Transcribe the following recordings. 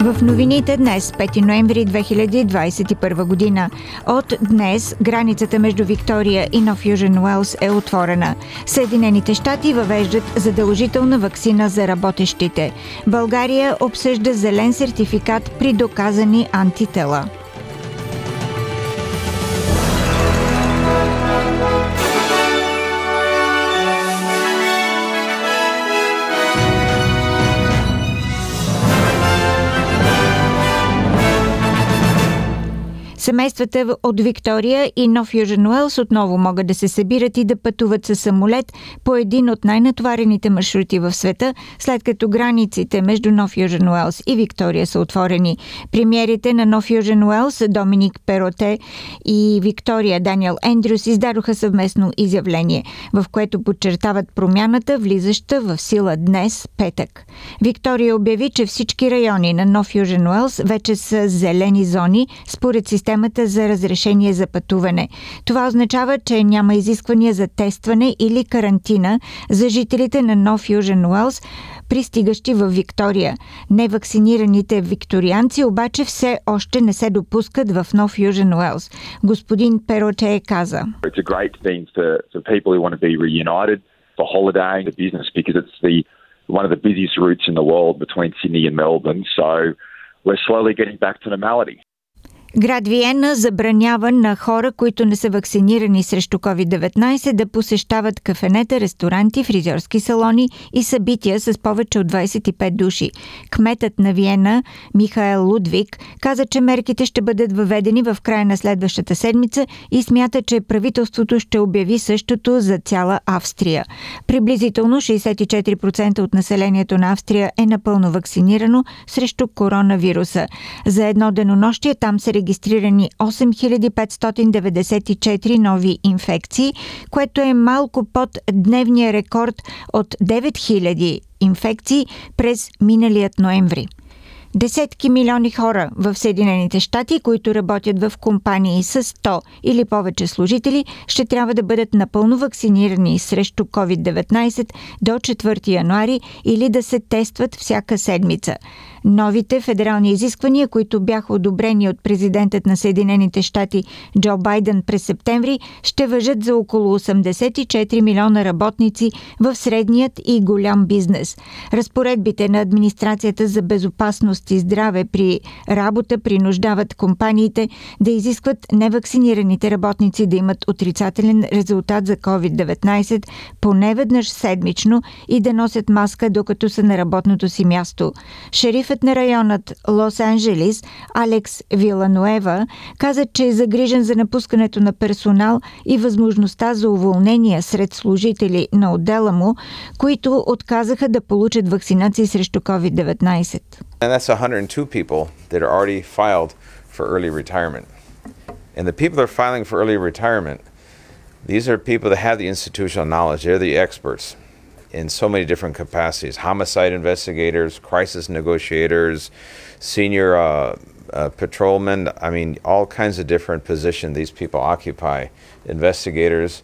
В новините днес, 5 ноември 2021 година. От днес границата между Виктория и Нов Южен Уелс е отворена. Съединените щати въвеждат задължителна вакцина за работещите. България обсъжда зелен сертификат при доказани антитела. Семействата от Виктория и Нов Южен Уелс отново могат да се събират и да пътуват със самолет по един от най-натварените маршрути в света, след като границите между Нов Южен Уелс и Виктория са отворени. Премиерите на Нов Южен Уелс Доминик Пероте и Виктория Даниел Ендрюс издадоха съвместно изявление, в което подчертават промяната, влизаща в сила днес, петък. Виктория обяви, че всички райони на Нов Южен Уелс вече са зелени зони според системата системата за разрешение за пътуване. Това означава, че няма изисквания за тестване или карантина за жителите на Нов Южен Уелс, пристигащи в Виктория. Невакцинираните викторианци обаче все още не се допускат в Нов Южен Уелс. Господин Пероче каза. It's the one of the busiest routes in the world between Sydney and Melbourne. So we're slowly getting back to normality. Град Виена забранява на хора, които не са вакцинирани срещу COVID-19 да посещават кафенета, ресторанти, фризьорски салони и събития с повече от 25 души. Кметът на Виена, Михаел Лудвик, каза, че мерките ще бъдат въведени в края на следващата седмица и смята, че правителството ще обяви същото за цяла Австрия. Приблизително 64% от населението на Австрия е напълно вакцинирано срещу коронавируса. За едно денонощие там се регистрирани 8594 нови инфекции, което е малко под дневния рекорд от 9000 инфекции през миналият ноември. Десетки милиони хора в Съединените щати, които работят в компании с 100 или повече служители, ще трябва да бъдат напълно вакцинирани срещу COVID-19 до 4 януари или да се тестват всяка седмица. Новите федерални изисквания, които бяха одобрени от президентът на Съединените щати Джо Байден през септември, ще въжат за около 84 милиона работници в средният и голям бизнес. Разпоредбите на администрацията за безопасност и здраве при работа принуждават компаниите да изискват невакцинираните работници да имат отрицателен резултат за COVID-19 поне веднъж седмично и да носят маска докато са на работното си място. Шериф Шефът на районът Лос-Анджелис, Алекс Вилануева, каза, че е загрижен за напускането на персонал и възможността за уволнения сред служители на отдела му, които отказаха да получат вакцинации срещу COVID-19. And that's 102 people that are already filed for early retirement. And the people that are filing for early retirement, these are people that have the institutional knowledge. They're the experts. in so many different capacities homicide investigators, crisis negotiators, senior uh, uh, patrolmen. I mean, all kinds of different positions these people occupy, investigators.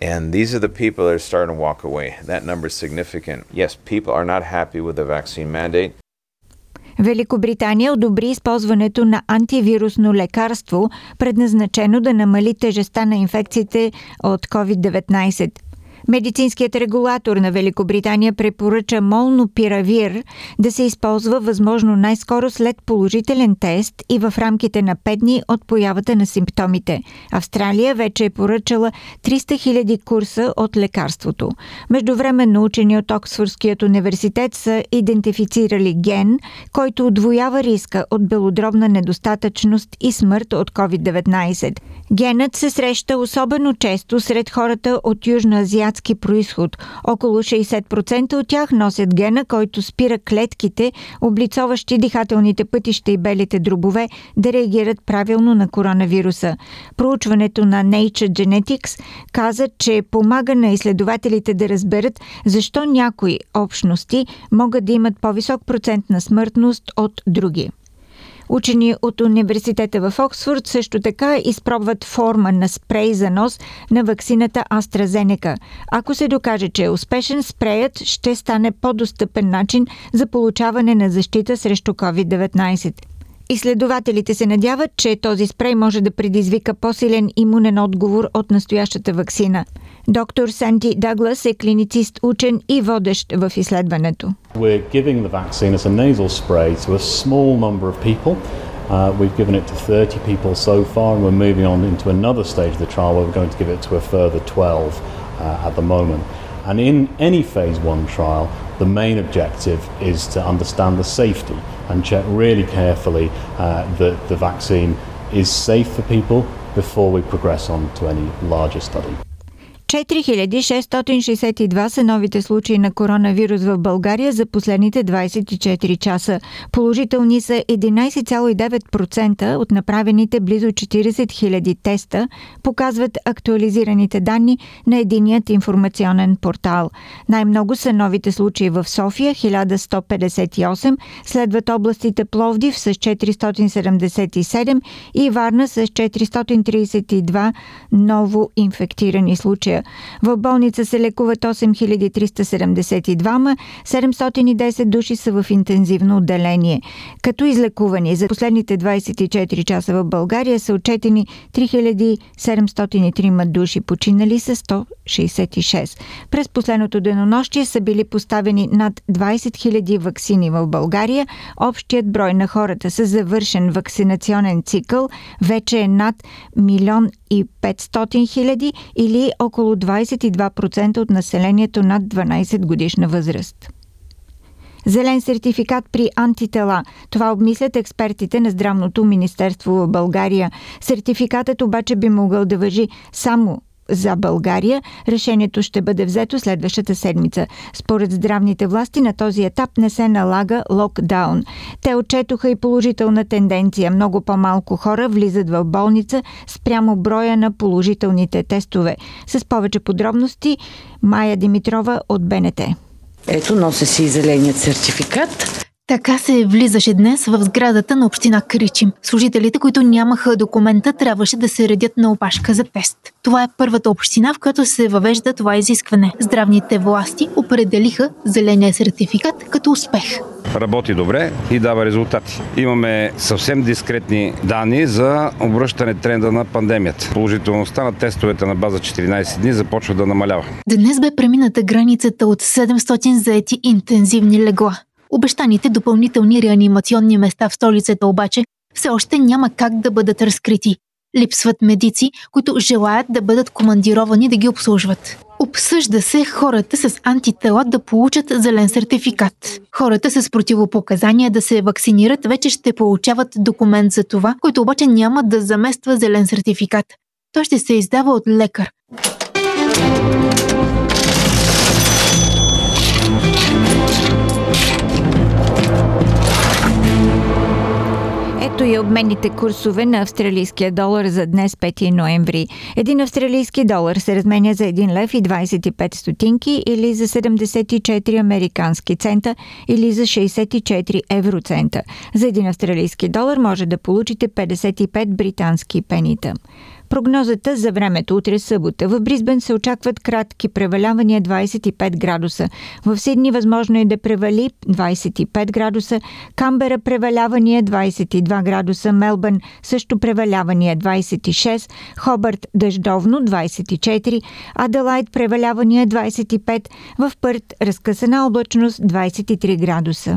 And these are the people that are starting to walk away. That number is significant. Yes, people are not happy with the vaccine mandate. Великобритания одобри използването на антивирусно лекарство, предназначено да намали тежестта на инфекциите от COVID-19. Медицинският регулатор на Великобритания препоръча молнопиравир да се използва възможно най-скоро след положителен тест и в рамките на 5 дни от появата на симптомите. Австралия вече е поръчала 300 000 курса от лекарството. Междувременно учени от Оксфордският университет са идентифицирали ген, който отвоява риска от белодробна недостатъчност и смърт от COVID-19. Генът се среща особено често сред хората от южноазиатски азиатски происход. Около 60% от тях носят гена, който спира клетките, облицоващи дихателните пътища и белите дробове, да реагират правилно на коронавируса. Проучването на Nature Genetics каза, че помага на изследователите да разберат защо някои общности могат да имат по-висок процент на смъртност от други. Учени от университета в Оксфорд също така изпробват форма на спрей за нос на ваксината AstraZeneca. Ако се докаже, че е успешен, спреят ще стане по-достъпен начин за получаване на защита срещу COVID-19. Изследователите се надяват, че този спрей може да предизвика по-силен имунен отговор от настоящата вакцина. Доктор Санти Даглас е клиницист, учен и водещ в изследването. We're giving the vaccine as a nasal spray to a small number of people. Uh, we've given it to 30 people so far, and we're moving on into another stage of the trial where we're going to give it to a further 12 uh, at the moment. And in any phase one trial, the main objective is to understand the safety and check really carefully uh, that the vaccine is safe for people before we progress on to any larger study. 4662 са новите случаи на коронавирус в България за последните 24 часа. Положителни са 11,9% от направените близо 40 000 теста, показват актуализираните данни на единият информационен портал. Най-много са новите случаи в София 1158, следват областите Пловдив с 477 и Варна с 432 ново инфектирани случая. В болница се лекуват 8372, 710 души са в интензивно отделение. Като излекувани за последните 24 часа в България са отчетени 3703 души, починали са 166. През последното денонощие са били поставени над 20 000 вакцини в България. Общият брой на хората с завършен вакцинационен цикъл вече е над милион и 500 хиляди или около 22% от населението над 12 годишна възраст. Зелен сертификат при антитела. Това обмислят експертите на Здравното министерство в България. Сертификатът обаче би могъл да въжи само за България. Решението ще бъде взето следващата седмица. Според здравните власти на този етап не се налага локдаун. Те отчетоха и положителна тенденция. Много по-малко хора влизат в болница спрямо броя на положителните тестове. С повече подробности Майя Димитрова от БНТ. Ето нося си и зеленият сертификат. Така се влизаше днес в сградата на община Кричим. Служителите, които нямаха документа, трябваше да се редят на опашка за тест. Това е първата община, в която се въвежда това изискване. Здравните власти определиха зеления сертификат като успех. Работи добре и дава резултати. Имаме съвсем дискретни данни за обръщане тренда на пандемията. Положителността на тестовете на база 14 дни започва да намалява. Днес бе премината границата от 700 заети интензивни легла. Обещаните допълнителни реанимационни места в столицата обаче все още няма как да бъдат разкрити. Липсват медици, които желаят да бъдат командировани да ги обслужват. Обсъжда се хората с антитела да получат зелен сертификат. Хората с противопоказания да се вакцинират вече ще получават документ за това, който обаче няма да замества зелен сертификат. Той ще се издава от лекар. Ето и обменните курсове на австралийския долар за днес 5 ноември. Един австралийски долар се разменя за 1 лев и 25 стотинки или за 74 американски цента или за 64 евроцента. За един австралийски долар може да получите 55 британски пенита. Прогнозата за времето утре събота. В Бризбен се очакват кратки превалявания 25 градуса. В Сидни възможно е да превали 25 градуса. Камбера превалявания 22 градуса. Мелбърн също превалявания 26. Хобърт дъждовно 24. Аделайт превалявания 25. В Пърт разкъсана облачност 23 градуса.